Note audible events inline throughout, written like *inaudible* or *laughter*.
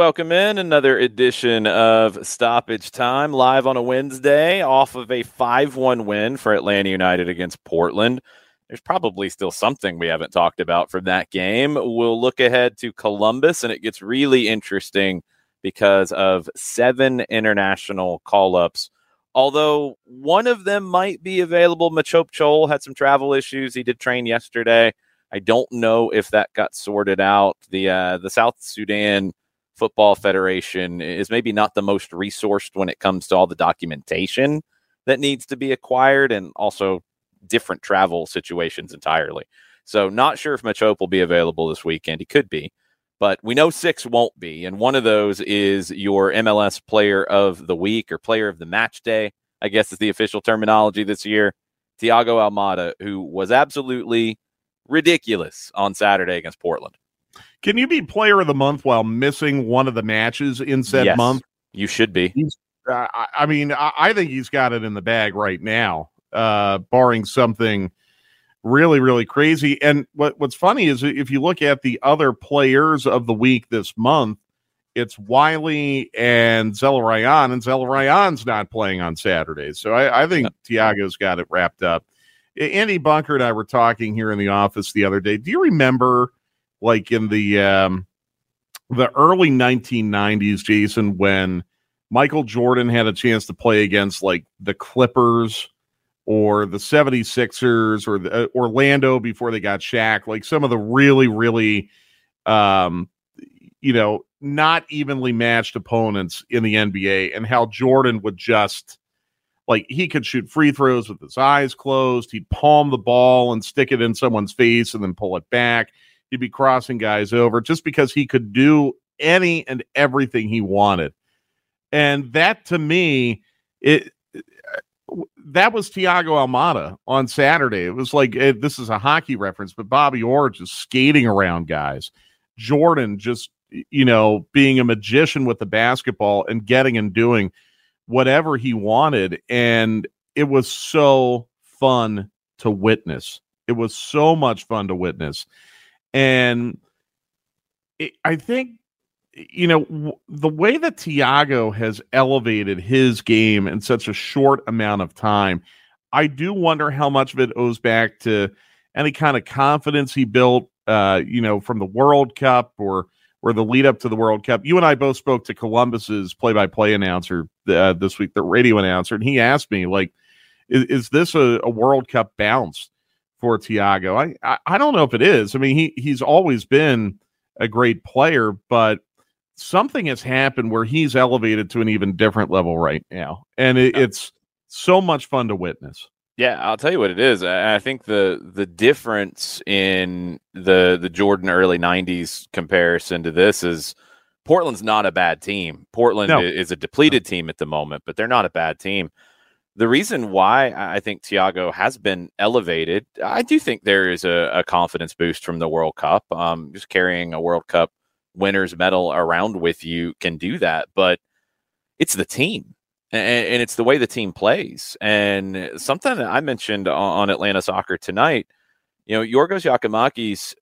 Welcome in another edition of Stoppage Time live on a Wednesday off of a 5 1 win for Atlanta United against Portland. There's probably still something we haven't talked about from that game. We'll look ahead to Columbus, and it gets really interesting because of seven international call ups. Although one of them might be available, Machop Chol had some travel issues. He did train yesterday. I don't know if that got sorted out. The uh, the South Sudan Football Federation is maybe not the most resourced when it comes to all the documentation that needs to be acquired and also different travel situations entirely. So, not sure if Machop will be available this weekend. He could be, but we know six won't be. And one of those is your MLS player of the week or player of the match day, I guess is the official terminology this year. Thiago Almada, who was absolutely ridiculous on Saturday against Portland. Can you be player of the month while missing one of the matches in said yes, month? You should be. Uh, I mean, I, I, think he's got it in the bag right now, uh, barring something really, really crazy. And what, what's funny is if you look at the other players of the week this month, it's Wiley and Zelarayan, and Zelarayan's not playing on Saturday. So I, I think Thiago's got it wrapped up. Andy Bunker and I were talking here in the office the other day. Do you remember – like in the um, the early 1990s, Jason, when Michael Jordan had a chance to play against like the Clippers or the 76ers or the, uh, Orlando before they got Shaq, like some of the really, really, um, you know, not evenly matched opponents in the NBA, and how Jordan would just like he could shoot free throws with his eyes closed. He'd palm the ball and stick it in someone's face and then pull it back he'd be crossing guys over just because he could do any and everything he wanted. And that to me, it that was Thiago Almada on Saturday. It was like it, this is a hockey reference, but Bobby Orr just skating around guys. Jordan just you know being a magician with the basketball and getting and doing whatever he wanted, and it was so fun to witness. It was so much fun to witness. And it, I think, you know, w- the way that Thiago has elevated his game in such a short amount of time, I do wonder how much of it owes back to any kind of confidence he built, uh, you know, from the World Cup or or the lead up to the World Cup. You and I both spoke to Columbus's play by play announcer uh, this week, the radio announcer, and he asked me like, "Is, is this a, a World Cup bounce?" For Thiago. I, I, I don't know if it is. I mean, he he's always been a great player, but something has happened where he's elevated to an even different level right now, and it, it's so much fun to witness. Yeah, I'll tell you what it is. I think the the difference in the the Jordan early '90s comparison to this is Portland's not a bad team. Portland no. is a depleted team at the moment, but they're not a bad team the reason why I think Thiago has been elevated, I do think there is a, a confidence boost from the World Cup. Um, just carrying a World Cup winners medal around with you can do that. But it's the team and, and, it's the way the team plays. And something that I mentioned on, on Atlanta Soccer tonight, you know, Yorgos Giakoumakis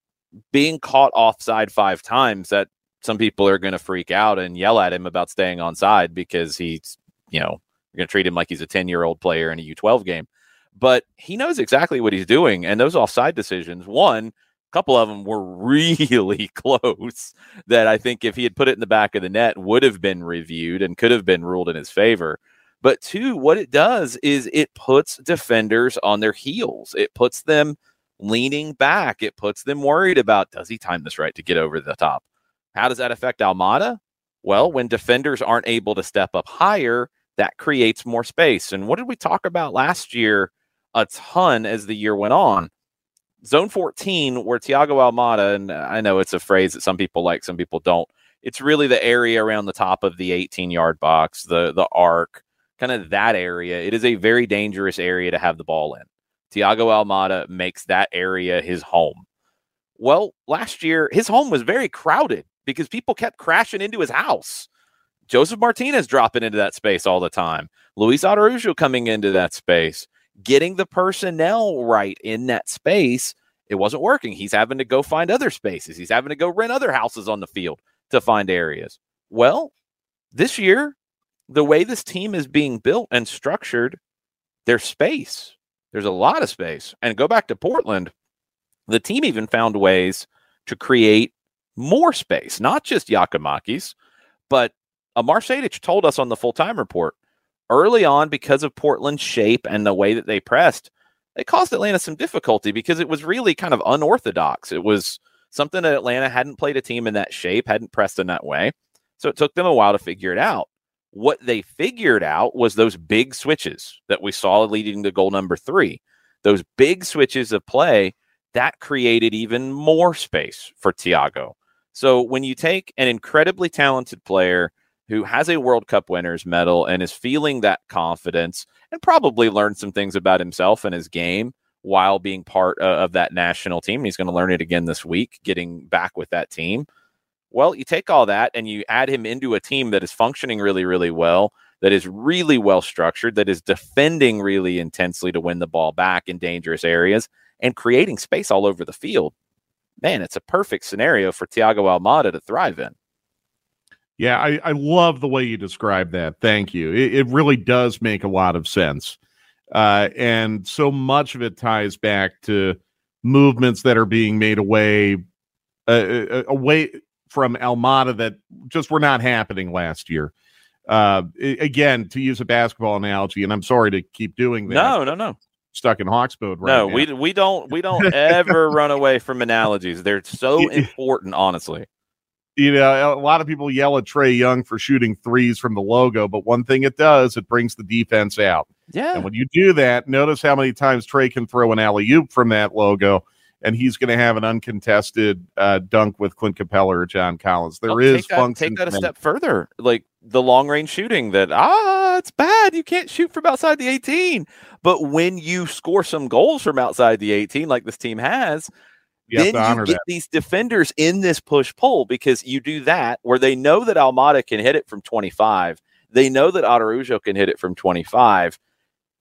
being caught offside five times. That some people are going to freak out and yell at him about staying on side because he's, you know, you're going to treat him like he's a 10 year old player in a U12 game. But he knows exactly what he's doing. And those offside decisions, one, a couple of them were *laughs* really close that I think if he had put it in the back of the net would have been reviewed and could have been ruled in his favor. But two, what it does is it puts defenders on their heels. It puts them leaning back. It puts them worried about does he time this right to get over the top? How does that affect Almada? Well, when defenders aren't able to step up higher, that creates more space. And what did we talk about last year a ton as the year went on? Zone 14, where Thiago Almada, and I know it's a phrase that some people like, some people don't. It's really the area around the top of the 18 yard box, the the arc, kind of that area. It is a very dangerous area to have the ball in. Thiago Almada makes that area his home. Well, last year, his home was very crowded because people kept crashing into his house. Josef Martinez dropping into that space all the time. Luis Araujo coming into that space getting the personnel right in that space, it wasn't working. He's having to go find other spaces. He's having to go rent other houses on the field to find areas. Well, this year, the way this team is being built and structured, there's space. There's a lot of space. And go back to Portland, the team even found ways to create more space, not just Giakoumakis, but Uh, Amar Sejdic told us on the full time report early on, because of Portland's shape and the way that they pressed, it caused Atlanta some difficulty because it was really kind of unorthodox. It was something that Atlanta hadn't played a team in that shape, hadn't pressed in that way. So it took them a while to figure it out. What they figured out was those big switches that we saw leading to goal number three. Those big switches of play that created even more space for Thiago. So when you take an incredibly talented player who has a World Cup winners medal and is feeling that confidence and probably learned some things about himself and his game while being part of that national team. He's going to learn it again this week, getting back with that team. Well, you take all that and you add him into a team that is functioning really, really well, that is really well structured, that is defending really intensely to win the ball back in dangerous areas and creating space all over the field. Man, it's a perfect scenario for Thiago Almada to thrive in. Yeah, I, I love the way you describe that. Thank you. It, it really does make a lot of sense. Uh, and so much of it ties back to movements that are being made away uh, uh away from Almada that just were not happening last year. Uh, again, to use a basketball analogy, and I'm sorry to keep doing that. No, no, no. Stuck in Hawks mode right No, now. we we don't we don't ever run away from analogies. They're so *laughs* important, honestly you know, a lot of people yell at Trae Young for shooting threes from the logo, but one thing it does, it brings the defense out. Yeah. And when you do that, notice how many times Trey can throw an alley oop from that logo, and he's going to have an uncontested uh, dunk with Clint Capela or John Collins. There I'll is take that, Take that a step further, like the long range shooting. That ah, it's bad. You can't shoot from outside the eighteen. But when you score some goals from outside the eighteen, like this team has, you then you get that. these defenders in this push pull because you do that where they know that Almada can hit it from 25. They know that Araujo can hit it from 25.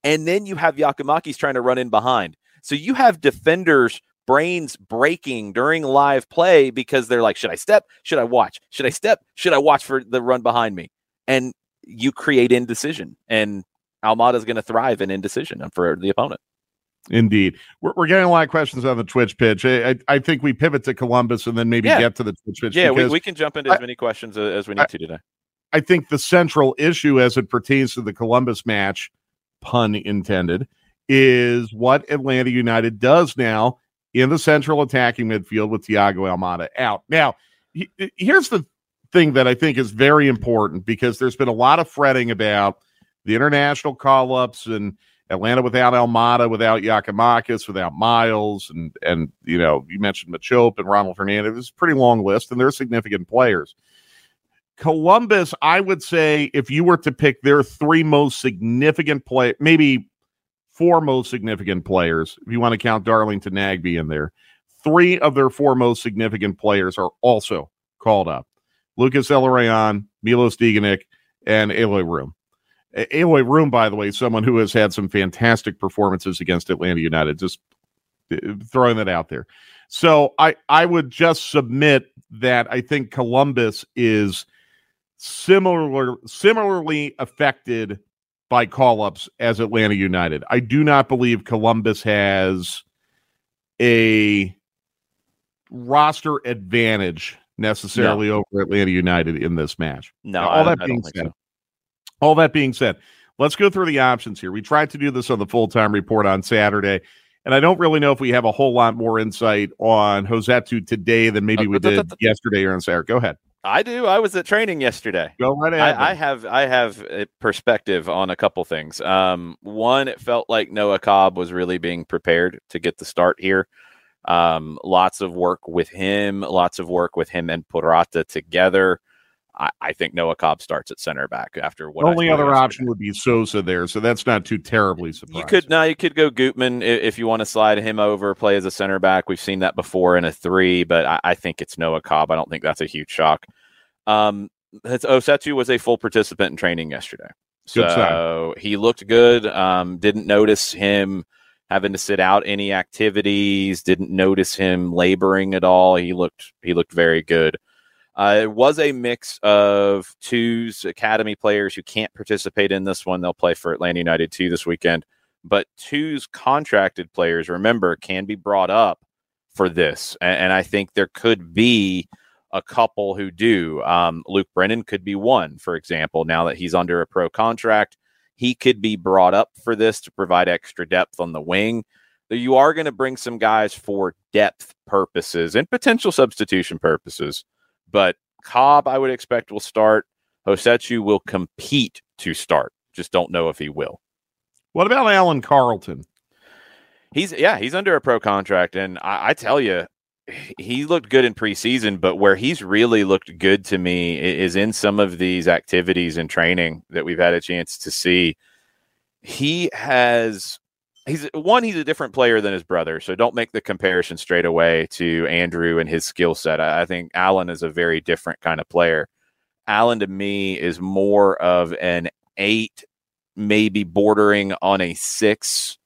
And then you have Giakoumakis trying to run in behind. So you have defenders' brains breaking during live play because they're like, should I step? Should I watch? Should I step? Should I watch for the run behind me? And you create indecision. And Almada is going to thrive in indecision for the opponent. Indeed. We're, we're getting a lot of questions on the Twitch pitch. I, I think we pivot to Columbus and then maybe yeah. get to the Twitch pitch. Yeah, we, we can jump into as many questions uh, as we need I, to today. I think the central issue as it pertains to the Columbus match, pun intended, is what Atlanta United does now in the central attacking midfield with Thiago Almada out. Now, he, here's the thing that I think is very important because there's been a lot of fretting about the international call ups and Atlanta without Almada, without Giakoumakis, without Miles, and and you know you mentioned Machop and Ronald Hernandez. It's a pretty long list, and they're significant players. Columbus, I would say, if you were to pick their three most significant play, maybe four most significant players, if you want to count Darlington Nagbe in there, three of their four most significant players are also called up: Lucas Zelarayan, Milos Degenek, and Eloy Room. Eloy Room, by the way, someone who has had some fantastic performances against Atlanta United. Just uh, throwing that out there. So I I would just submit that I think Columbus is similar similarly affected by call ups as Atlanta United. I do not believe Columbus has a roster advantage necessarily no. over Atlanta United in this match. No, now, all I, that being said, so. All that being said, let's go through the options here. We tried to do this on the full time report on Saturday, and I don't really know if we have a whole lot more insight on Rossetto today than maybe we did yesterday or on Saturday. Go ahead. I do. I was at training yesterday. Go right ahead. I, I, have I have a perspective on a couple things. Um, one, it felt like Noah Cobb was really being prepared to get the start here. Um, lots of work with him, lots of work with him and Purata together. I, I think Noah Cobb starts at center back after what. The only other option would be Sosa there, so that's not too terribly surprising. You could now you could go Gutman if, if, you want to slide him over, play as a center back. We've seen that before in a three, but I, I think it's Noah Cobb. I don't think that's a huge shock. Um, Rossetto was a full participant in training yesterday, so he looked good. Um, didn't notice him having to sit out any activities. Didn't notice him laboring at all. He looked he looked very good. Uh, it was a mix of twos academy players who can't participate in this one. They'll play for Atlanta United two this weekend, but twos contracted players, remember, can be brought up for this, and, and I think there could be a couple who do. Um, Luke Brennan could be one, for example. Now that he's under a pro contract, he could be brought up for this to provide extra depth on the wing. You are going to bring some guys for depth purposes and potential substitution purposes but Cobb, I would expect, will start. Rossetto will compete to start. Just don't know if he will. What about Alan Carleton? He's yeah, he's under a pro contract, and I, I tell you, he looked good in preseason. But where he's really looked good to me is in some of these activities and training that we've had a chance to see. He has he's one he's a different player than his brother so don't make the comparison straight away to andrew and his skill set. I, I, think alan is a very different kind of player. Alan to me is more of an eight maybe bordering on a six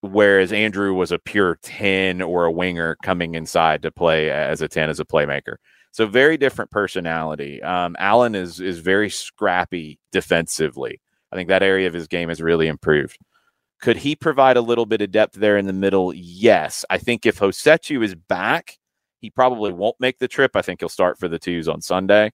whereas andrew was a pure 10 or a winger coming inside to play as a 10 as a playmaker. So very different personality. Um, alan is is very scrappy defensively. I think that area of his game has really improved could he provide a little bit of depth there in the middle? Yes. I think if Rossetto is back, he probably won't make the trip. I think he'll start for the twos on Sunday.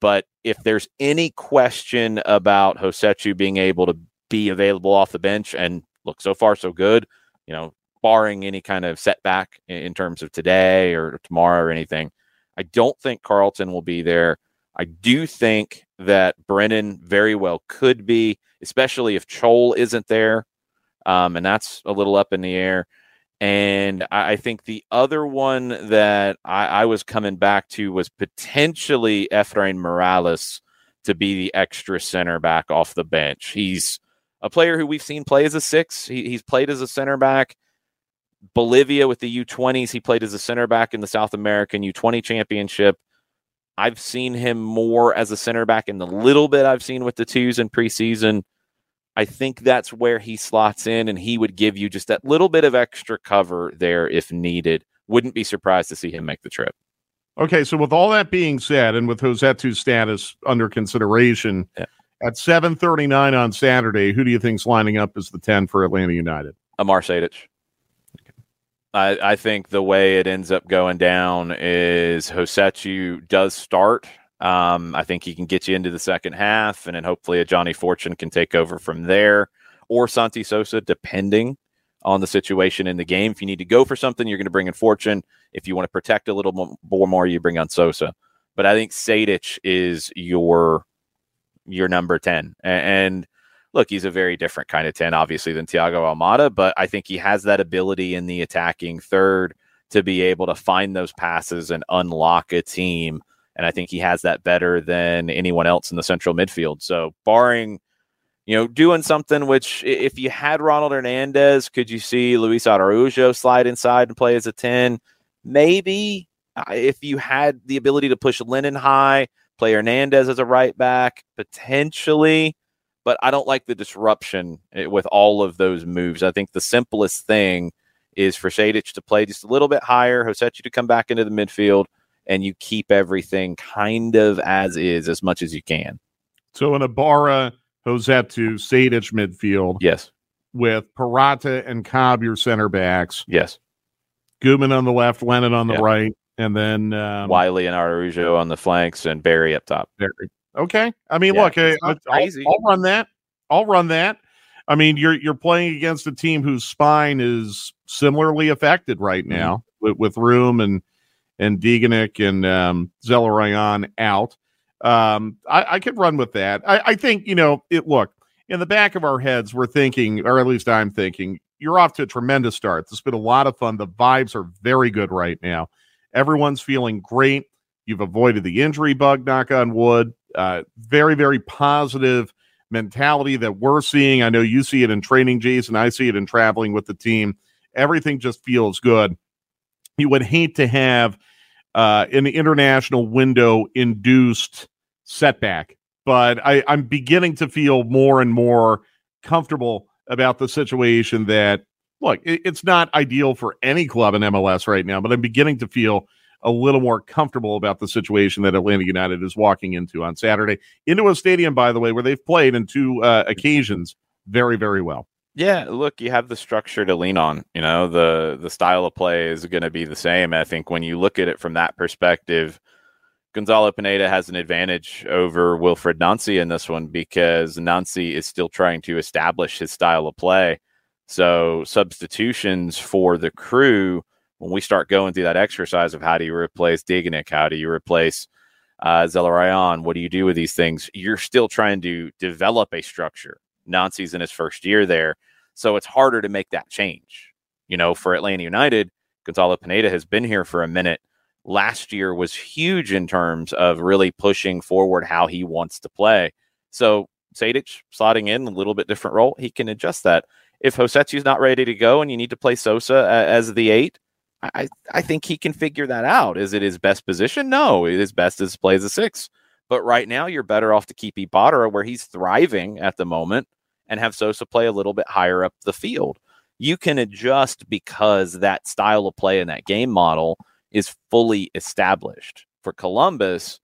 But if there's any question about Rossetto being able to be available off the bench, and look, so far so good, you know, barring any kind of setback in terms of today or tomorrow or anything, I don't think Carleton will be there. I do think that Brennan very well could be, especially if Chol isn't there um, and that's a little up in the air. And I, I think the other one that I, I, was coming back to was potentially Efrain Morales to be the extra center back off the bench. He's a player who we've seen play as a six. He, he's played as a center back. Bolivia with the U20s, he played as a center back in the South American U20 Championship. I've seen him more as a center back in the little bit I've seen with the twos in preseason. I think that's where he slots in, and he would give you just that little bit of extra cover there if needed. Wouldn't be surprised to see him make the trip. Okay, so with all that being said, and with Rossetto's status under consideration, yeah. at seven thirty nine on Saturday, who do you think's lining up as the ten for Atlanta United? Amar Sejdic. I, I think the way it ends up going down is Rossetto does start um, I think he can get you into the second half, and then hopefully a Ajani Fortune can take over from there, or Santi Sosa, depending on the situation in the game. If you need to go for something, you're going to bring in Fortune. If you want to protect a little more, more you bring on Sosa. But I think Sejdic is your your number ten, and, and look, he's a very different kind of 10, obviously, than Thiago Almada, but I think he has that ability in the attacking third to be able to find those passes and unlock a team and I think he has that better than anyone else in the central midfield. So, barring, you know, doing something which, if you had Ronald Hernandez, could you see Luis Araujo slide inside and play as a 10? Maybe. If you had the ability to push Lennon high, play Hernandez as a right back potentially, but I don't like the disruption eh, with all of those moves. I think the simplest thing is for Sejdic to play just a little bit higher, Rossetto to come back into the midfield, and you keep everything kind of as is as much as you can. So in Ibarra, Rossetto, Sejdic midfield. Yes. With Purata and Cobb, your center backs. Yes. Gutman on the left, Lennon on the yeah. right, and then um, Wiley and Araujo on the flanks, and Berry up top. Berry. Okay. I mean, yeah, look, I, will I'll run that. I'll run that. I mean, you're you're playing against a team whose spine is similarly affected right mm-hmm. now mm-hmm. with, with Room and and Degenek and um, Zelarayán out. Um, I, I could run with that. I, I think you know it. Look, in the back of our heads, we're thinking, or at least I'm thinking, you're off to a tremendous start. Has been a lot of fun. The vibes are very good right now. Everyone's feeling great. You've avoided the injury bug, knock on wood. Uh, very, very positive mentality that we're seeing. I know you see it in training, Jason. I see it in traveling with the team. Everything just feels good. You would hate to have uh, an international window induced setback, but I, I'm beginning to feel more and more comfortable about the situation that look, it, it's not ideal for any club in MLS right now, but I'm beginning to feel a little more comfortable about the situation that Atlanta United is walking into on Saturday. Into a stadium, by the way, where they've played in two uh, occasions very, very well. Yeah, look, you have the structure to lean on. You know, the the style of play is going to be the same. I think when you look at it from that perspective, Gonzalo Pineda has an advantage over Wilfried Nancy in this one because Nancy is still trying to establish his style of play. So substitutions for the crew when we start going through that exercise of how do you replace Degenek, how do you replace uh, Zelarayán, what do you do with these things? You're still trying to develop a structure. Nancy's in his first year there, so it's harder to make that change. You know, for Atlanta United, Gonzalo Pineda has been here for a minute. Last year was huge in terms of really pushing forward how he wants to play. So Sejdic slotting in a little bit different role, he can adjust that. If Rossetto's not ready to go and you need to play Sosa as the eight, I, I think he can figure that out. Is it his best position? No, his best is play as a six. But right now, you're better off to keep Ibarra where he's thriving at the moment and have Sosa play a little bit higher up the field. You can adjust because that style of play and that game model is fully established. For Columbus,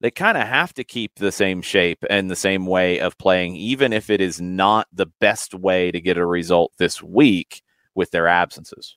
they kind of have to keep the same shape and the same way of playing, even if it is not the best way to get a result this week with their absences.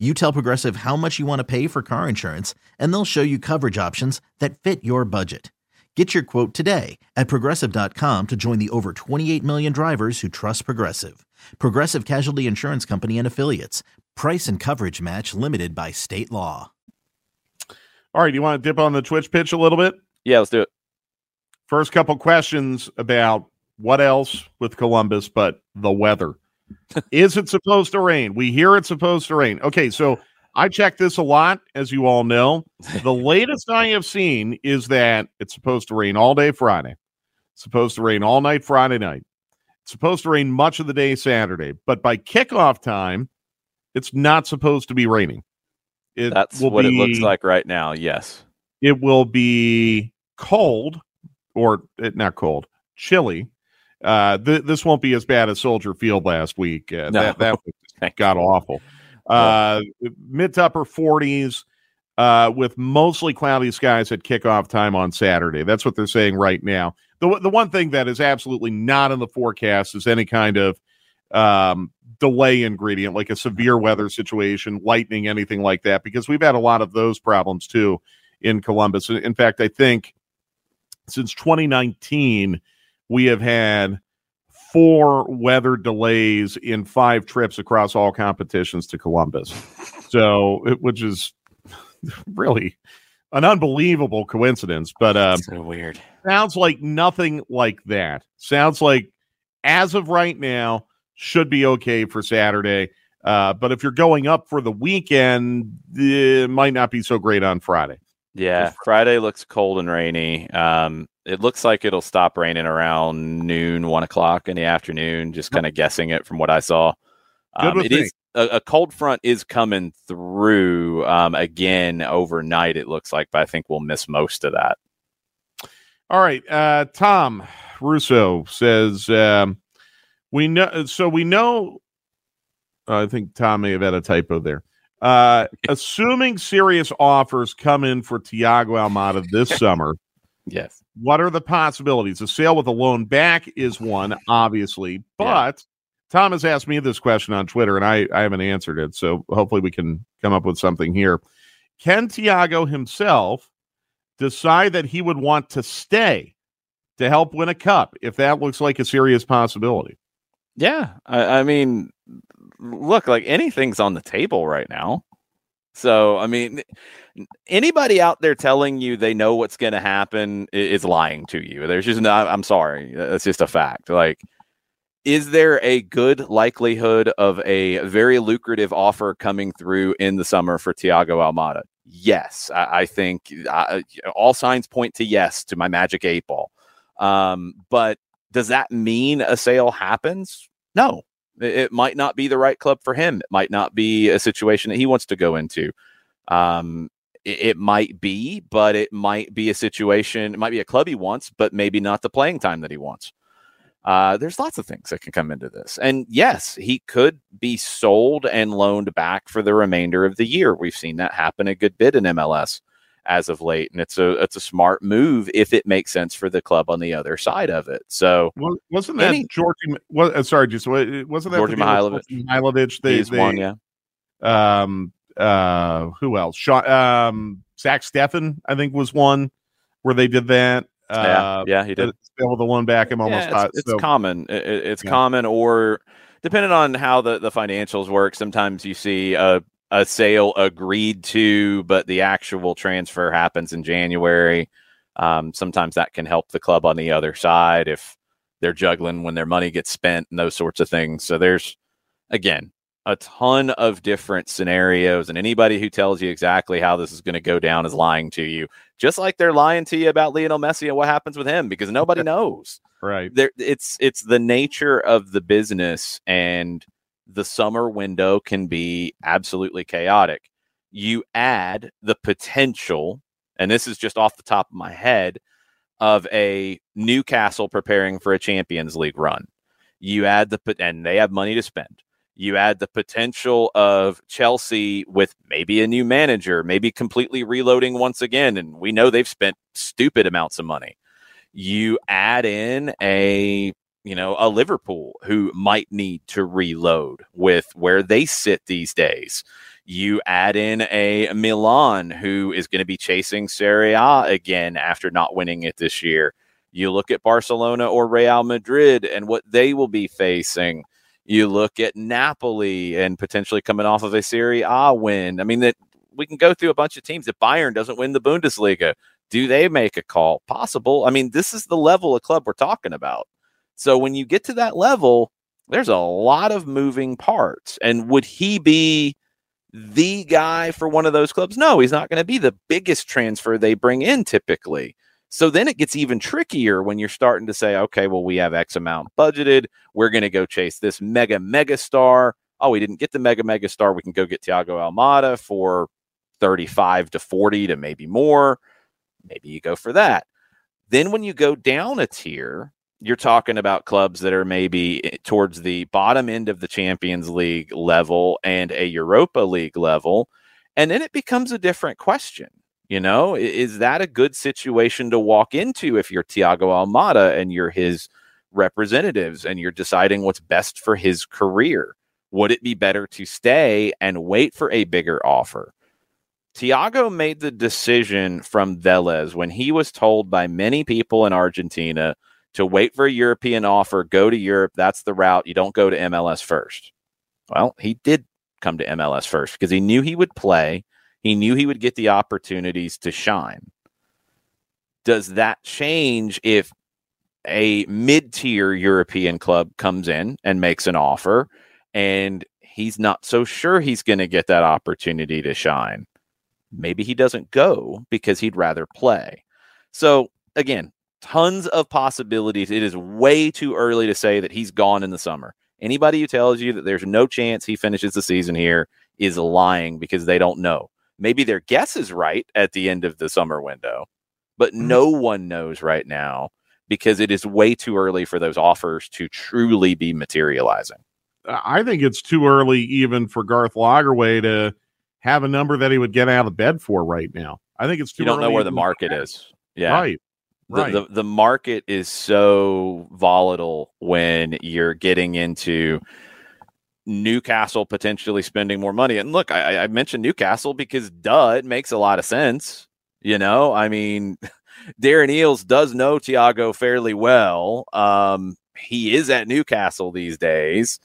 you tell Progressive how much you want to pay for car insurance, and they'll show you coverage options that fit your budget. Get your quote today at progressive.com to join the over 28 million drivers who trust Progressive. Progressive Casualty Insurance Company and Affiliates. Price and coverage match limited by state law. All right, do you want to dip on the Twitch pitch a little bit? Yeah, let's do it. First couple questions about what else with Columbus but the weather. Is it supposed to rain? We hear it's supposed to rain. Okay, so I check this a lot, as you all know. The *laughs* latest I have seen is that it's supposed to rain all day Friday, it's supposed to rain all night Friday night, It's supposed to rain much of the day Saturday, but by kickoff time, it's not supposed to be raining. It That's what be, it looks like right now. Yes. It will be cold or eh, not cold, chilly. Uh, th- this won't be as bad as Soldier Field last week. Uh, no. That, that *laughs* got awful. Uh, mid to upper 40s uh, with mostly cloudy skies at kickoff time on Saturday. That's what they're saying right now. The, the one thing that is absolutely not in the forecast is any kind of um, delay ingredient, like a severe weather situation, lightning, anything like that, because we've had a lot of those problems too in Columbus. In fact, I think since 2019, we have had four weather delays in five trips across all competitions to Columbus. So, which is *laughs* really an unbelievable coincidence, but uh, so weird. Sounds like nothing like that. Sounds like as of right now should be okay for Saturday. Uh, but if you're going up for the weekend, it might not be so great on Friday. Yeah, Friday looks cold and rainy. Um, it looks like it'll stop raining around noon, one o'clock in the afternoon. Just kind of guessing it from what I saw. Um, it me. is a, a, cold front is coming through um, again overnight. It looks like, but I think we'll miss most of that. All right, uh, Tom Russo says um, we know. So we know. I think Tom may have had a typo there. Uh, *laughs* assuming serious offers come in for Thiago Almada this *laughs* summer, yes. What are the possibilities? A sale with a loan back is one, obviously, *laughs* but Tom has asked me this question on Twitter, and I, I haven't answered it. So hopefully we can come up with something here. Can Thiago himself decide that he would want to stay to help win a cup if that looks like a serious possibility? Yeah. I, I mean, look, like anything's on the table right now. So, I mean, anybody out there telling you they know what's going to happen is lying to you. There's just not, I'm sorry. That's just a fact. Like, is there a good likelihood of a very lucrative offer coming through in the summer for Thiago Almada? Yes, I, I think uh, all signs point to yes to my magic eight ball. Um, but does that mean a sale happens? No, it, might not be the right club for him. It might not be a situation that he wants to go into. Um, it, it might be, but it might be a situation. It might be a club he wants, but maybe not the playing time that he wants. Uh, there's lots of things that can come into this. And yes, he could be sold and loaned back for the remainder of the year. We've seen that happen a good bit in MLS as of late, and it's a it's a smart move if it makes sense for the club on the other side of it. So well, wasn't that any, Djordje? Was, uh, sorry, just wasn't that Djordje Mihailovic? Mihailovic, they, He's they, one, yeah. Um, uh, who else? Sean, um, Zach Steffen, I think was one where they did that. Uh, yeah, yeah, he did. Able to loan back him almost. Yeah, it's, it's so. common. It, it's yeah. common, or depending on how the, the financials work, sometimes you see a a sale agreed to, but the actual transfer happens in January. Um, sometimes that can help the club on the other side if they're juggling when their money gets spent and those sorts of things. So there's again a ton of different scenarios, and anybody who tells you exactly how this is going to go down is lying to you. Just like they're lying to you about Lionel Messi and what happens with him because nobody *laughs* knows. right. There, it's it's the nature of the business, and the summer window can be absolutely chaotic. You add the potential, and this is just off the top of my head, of a Newcastle preparing for a Champions League run. You add the and they have money to spend you add the potential of Chelsea with maybe a new manager, maybe completely reloading once again. And we know they've spent stupid amounts of money. You add in a, you know, a Liverpool who might need to reload with where they sit these days. You add in a Milan who is going to be chasing Serie A again after not winning it this year. You look at Barcelona or Real Madrid and what they will be facing you look at Napoli and potentially coming off of a Serie A win. I mean, that we can go through a bunch of teams. If Bayern doesn't win the Bundesliga, do they make a call? Possible. I mean, this is the level of club we're talking about. So when you get to that level, there's a lot of moving parts. And would he be the guy for one of those clubs? No, he's not going to be the biggest transfer they bring in typically. So then it gets even trickier when you're starting to say, okay, well, we have X amount budgeted. We're going to go chase this mega, mega star. Oh, we didn't get the mega, mega star. We can go get Thiago Almada for 35 to 40 to maybe more. Maybe you go for that. Then when you go down a tier, you're talking about clubs that are maybe eh, towards the bottom end of the Champions League level and a Europa League level. And then it becomes a different question. You know, is that a good situation to walk into if you're Thiago Almada and you're his representatives and you're deciding what's best for his career? Would it be better to stay and wait for a bigger offer? Thiago made the decision from Vélez when he was told by many people in Argentina to wait for a European offer, go to Europe. That's the route. You don't go to MLS first. Well, he did come to MLS first because he knew he would play. He knew he would get the opportunities to shine. Does that change if a mid tier European club comes in and makes an offer and he's not so sure he's going to get that opportunity to shine? Maybe he doesn't go because he'd rather play. So, again, tons of possibilities. It is way too early to say that he's gone in the summer. Anybody who tells you that there's no chance he finishes the season here is lying because they don't know. Maybe their guess is right at the end of the summer window, but mm-hmm. no one knows right now because it is way too early for those offers to truly be materializing. I think it's too early even for Garth Lagerwey to have a number that he would get out of bed for right now. I think it's too. Early. You don't know where the market is. Yeah, right. Right. The, the, the market is so volatile when you're getting into Newcastle potentially spending more money. And look, I, I mentioned Newcastle because duh, it makes a lot of sense. You know, I mean, *laughs* Darren Eales does know Thiago fairly well. Um, he is at Newcastle these days.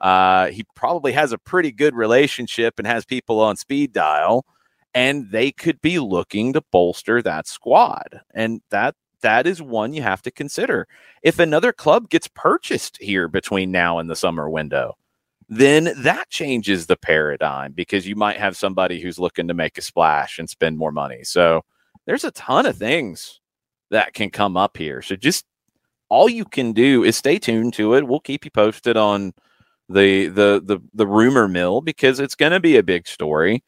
Uh, he probably has a pretty good relationship and has people on speed dial, and they could be looking to bolster that squad. And that that is one you have to consider. If another club gets purchased here between now and the summer window, then that changes the paradigm because you might have somebody who's looking to make a splash and spend more money. So there's a ton of things that can come up here. So just all you can do is stay tuned to it. We'll keep you posted on the the the the rumor mill because it's going to be a big story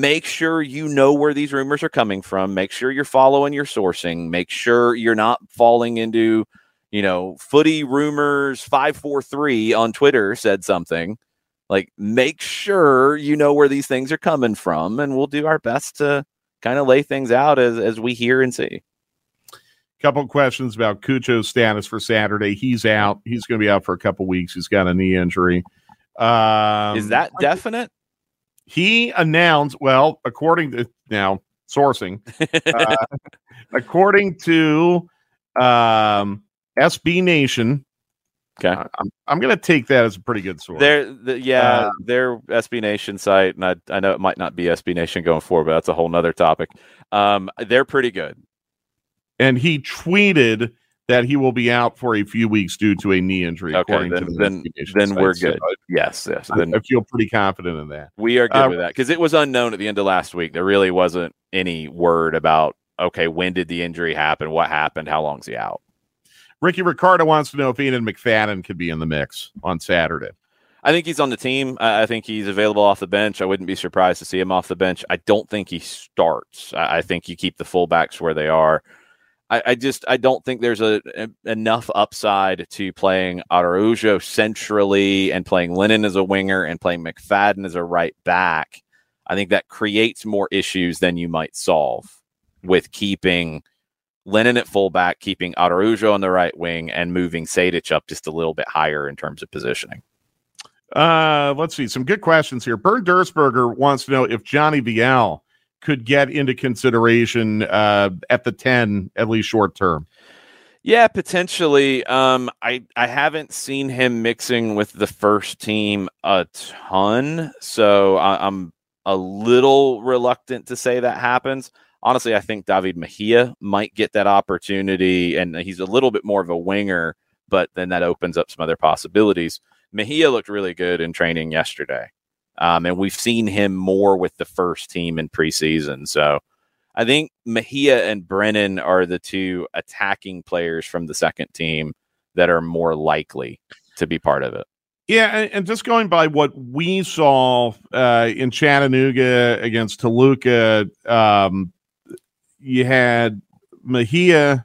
make sure you know where these rumors are coming from make sure you're following your sourcing make sure you're not falling into you know footy rumors 543 on twitter said something like make sure you know where these things are coming from and we'll do our best to kind of lay things out as as we hear and see couple questions about Cucho's status for Saturday. He's out. He's going to be out for a couple weeks. He's got a knee injury. Um, Is that definite? He announced, well, according to now sourcing, *laughs* uh, according to um, SB Nation. Okay, I'm, I'm going to take that as a pretty good source. There, the, yeah, uh, their SB Nation site, and I, I know it might not be SB Nation going forward, but that's a whole nother topic. Um, they're pretty good. And he tweeted that he will be out for a few weeks due to a knee injury. Okay, then the then, then we're good. So, yes, yes. Then I, feel pretty confident in that. We are good uh, with that because it was unknown at the end of last week. There really wasn't any word about okay, when did the injury happen? What happened? How long's he out? Ricky Ricardo wants to know if Ian McFadden could be in the mix on Saturday. I think he's on the team. I think he's available off the bench. I wouldn't be surprised to see him off the bench. I don't think he starts. I think you keep the fullbacks where they are. I, I just I don't think there's a, a, enough upside to playing Araujo centrally and playing Lennon as a winger and playing McFadden as a right back. I think that creates more issues than you might solve with keeping Lennon at fullback, keeping Araujo on the right wing, and moving Sejdic up just a little bit higher in terms of positioning. Uh, let's see some good questions here. Bernd Dursberger wants to know if Johnny Vial could get into consideration uh, at the 10, at least short term. Yeah, potentially. Um, I I haven't seen him mixing with the first team a ton, so I, am a little reluctant to say that happens. Honestly, I think David Mejia might get that opportunity, and he's a little bit more of a winger, but then that opens up some other possibilities. Mejia looked really good in training yesterday. Um, and we've seen him more with the first team in preseason. So I think Mejia and Brennan are the two attacking players from the second team that are more likely to be part of it. Yeah, and, and just going by what we saw uh, in Chattanooga against Toluca, um, you had Mejia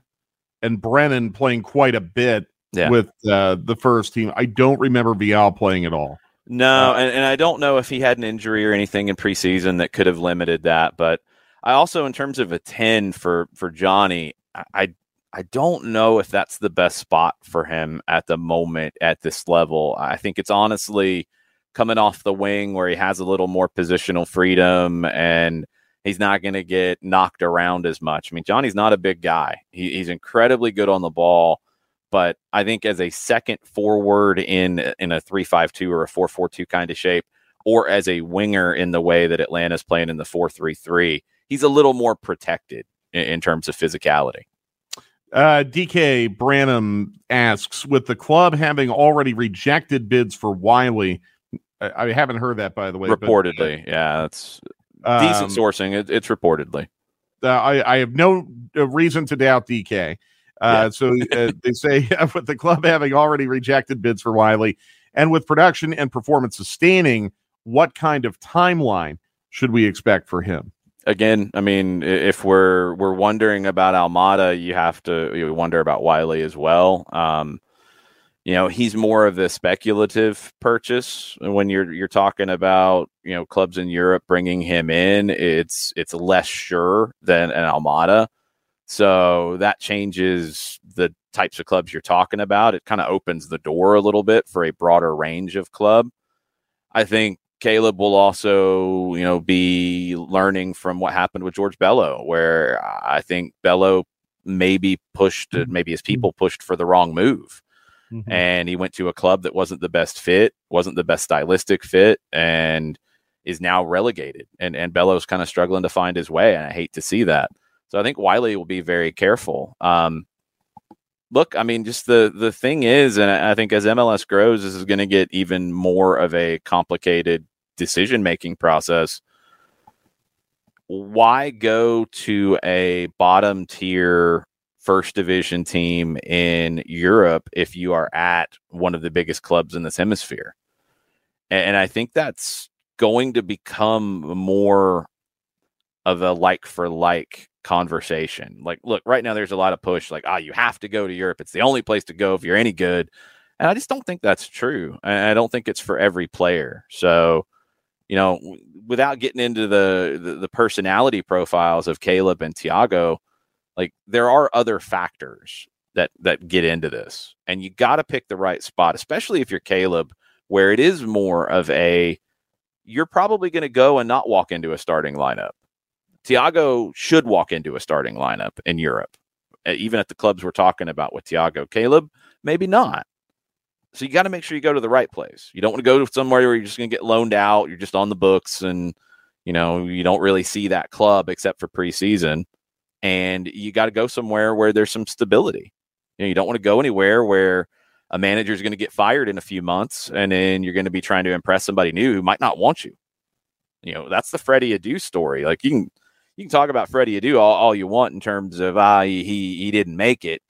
and Brennan playing quite a bit Yeah. with uh, the first team. I don't remember Vial playing at all. No, Uh, and, and I don't know if he had an injury or anything in preseason that could have limited that. But I also, in terms of a ten for for Johnny, I I, I don't know if that's the best spot for him at the moment at this level. I think it's honestly coming off the wing where he has a little more positional freedom and he's not going to get knocked around as much. I mean, Johnny's not a big guy. He, he's incredibly good on the ball but I think as a second forward in in a three five two or a four four two kind of shape, or as a winger in the way that Atlanta's playing in the four three three, he's a little more protected in, in terms of physicality. Uh, DK Branham asks, with the club having already rejected bids for Wiley, I, I haven't heard that by the way. but, reportedly, yeah, that's um, decent sourcing. It, it's reportedly. uh, I, I have no uh, reason to doubt DK. Uh, So uh, they say *laughs* with the club having already rejected bids for Wiley, and with production and performance sustaining, what kind of timeline should we expect for him? again, I mean, if we're we're wondering about Almada, you have to you wonder about Wiley as well. Um, you know, he's more of the speculative purchase when you're you're talking about you know clubs in Europe bringing him in. It's it's less sure than an Almada, so that changes the types of clubs you're talking about. It kind of opens the door a little bit for a broader range of club. I think Caleb will also, you know, be learning from what happened with George Bello, where I think Bello maybe pushed, maybe his mm-hmm. people pushed for the wrong move. Mm-hmm. And he went to a club that wasn't the best fit, wasn't the best stylistic fit, and is now relegated. And and Bello's kind of struggling to find his way. And I hate to see that. So I think Wiley will be very careful. Um, look, I mean, just the the thing is, and I think as MLS grows, this is going to get even more of a complicated decision making process. Why go to a bottom tier first division team in Europe if you are at one of the biggest clubs in this hemisphere? And I think that's going to become more of a like for like conversation. Like, look, right now there's a lot of push, like, ah, you have to go to Europe. It's the only place to go if you're any good. And I just don't think that's true. I don't think it's for every player. So, you know, w- without getting into the, the the personality profiles of Caleb and Thiago, like there are other factors that that get into this. And you got to pick the right spot, especially if you're Caleb, where it is more of a you're probably going to go and not walk into a starting lineup. Thiago should walk into a starting lineup in Europe, even at the clubs we're talking about with Thiago. Caleb, maybe not. So you got to make sure you go to the right place. You don't want to go to somewhere where you're just going to get loaned out. You're just on the books, and you know you don't really see that club except for preseason. And you got to go somewhere where there's some stability. You know, you don't want to go anywhere where a manager is going to get fired in a few months, and then you're going to be trying to impress somebody new who might not want you. You know, that's the Freddie Adu story. Like you can you can talk about Freddie Adu all, all you want in terms of ah, he he he didn't make it.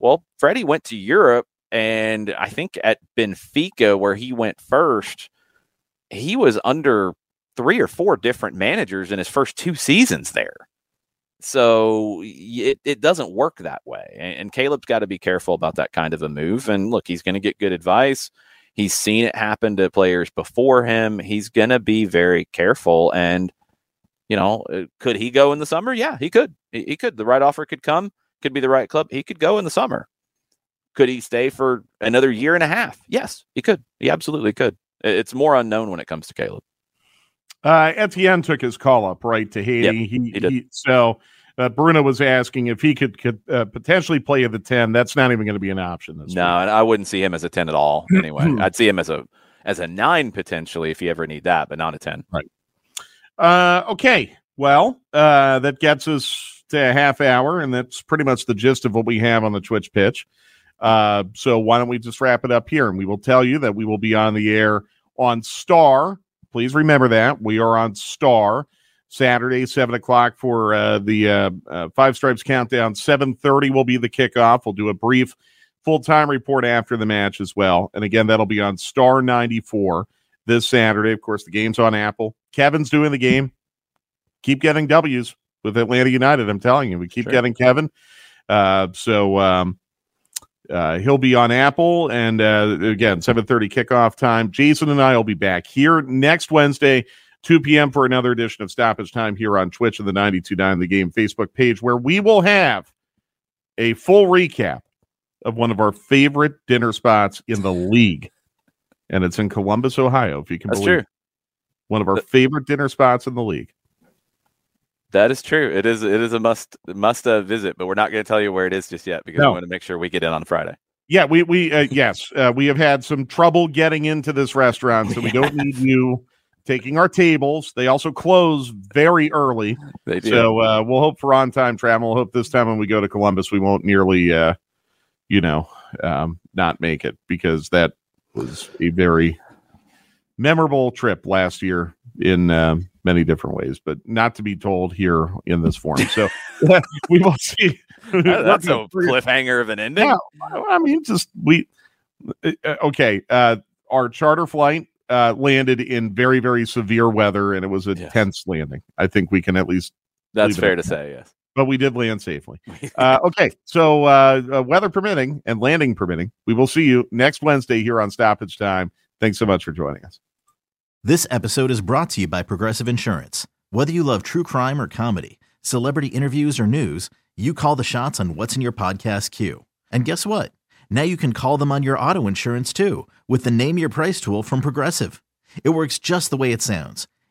Well, Freddie went to Europe, and I think at Benfica where he went first, he was under three or four different managers in his first two seasons there. So it, it doesn't work that way. And, and Caleb's got to be careful about that kind of a move. And look, he's going to get good advice. He's seen it happen to players before him. He's going to be very careful. And, you know, uh, could he go in the summer? Yeah, he could. He, he could. The right offer could come, could be the right club. He could go in the summer. Could he stay for another year and a half? Yes, he could. He absolutely could. It's more unknown when it comes to Caleb. Uh, Etienne took his call up right to Haiti. Yep, he, he he- so uh, Bruno was asking if he could, could uh, potentially play at the ten. That's not even going to be an option this No, week. and I wouldn't see him as a ten at all. Anyway, *clears throat* I'd see him as a as a nine potentially if you ever need that, but not a ten. Uh, okay. Well, uh, that gets us to a half hour, and that's pretty much the gist of what we have on the Twitch pitch. Uh, so why don't we just wrap it up here? And we will tell you that we will be on the air on Star. Please remember that we are on Star Saturday, seven o'clock for uh, the uh, uh, Five Stripes countdown. Seven thirty will be the kickoff. We'll do a brief full time report after the match as well. And again, that'll be on Star ninety four this Saturday. Of course, the game's on Apple. Kevin's doing the game. Keep getting W's with Atlanta United. I'm telling you, we keep Sure. getting Kevin. Uh, so um, uh, he'll be on Apple, and uh, again, 7:30 kickoff time. Jason and I will be back here next Wednesday, 2 p.m. for another edition of Stoppage Time here on Twitch and the 92.9 The Game Facebook page, where we will have a full recap of one of our favorite dinner spots in the league, and it's in Columbus, Ohio. If you can believe. That's believe true. one of our Th- favorite dinner spots in the league. That is true. It is it is a must must uh, visit, but we're not going to tell you where it is just yet because No. we want to make sure we get in on Friday. Yeah, we we uh, yes, uh, we have had some trouble getting into this restaurant, so we don't *laughs* need you taking our tables. They also close very early, They do. so uh, we'll hope for on time travel. Hope this time when we go to Columbus, we won't nearly, uh, you know, um, not make it because that was a very memorable trip last year in um many different ways, but not to be told here in this form. So *laughs* *laughs* we will see. That's a cliffhanger of an ending. yeah, I mean, just we uh, okay. Uh, our charter flight uh, landed in very, very severe weather, and it was a Yes. tense landing. I think we can at least, That's fair to say. Yes. But we did land safely. *laughs* Uh, okay, so uh, uh, weather permitting and landing permitting, we will see you next Wednesday here on Stoppage Time. Thanks so much for joining us. This episode is brought to you by Progressive Insurance. Whether you love true crime or comedy, celebrity interviews or news, you call the shots on what's in your podcast queue. And guess what? Now you can call them on your auto insurance too with the Name Your Price tool from Progressive. It works just the way it sounds.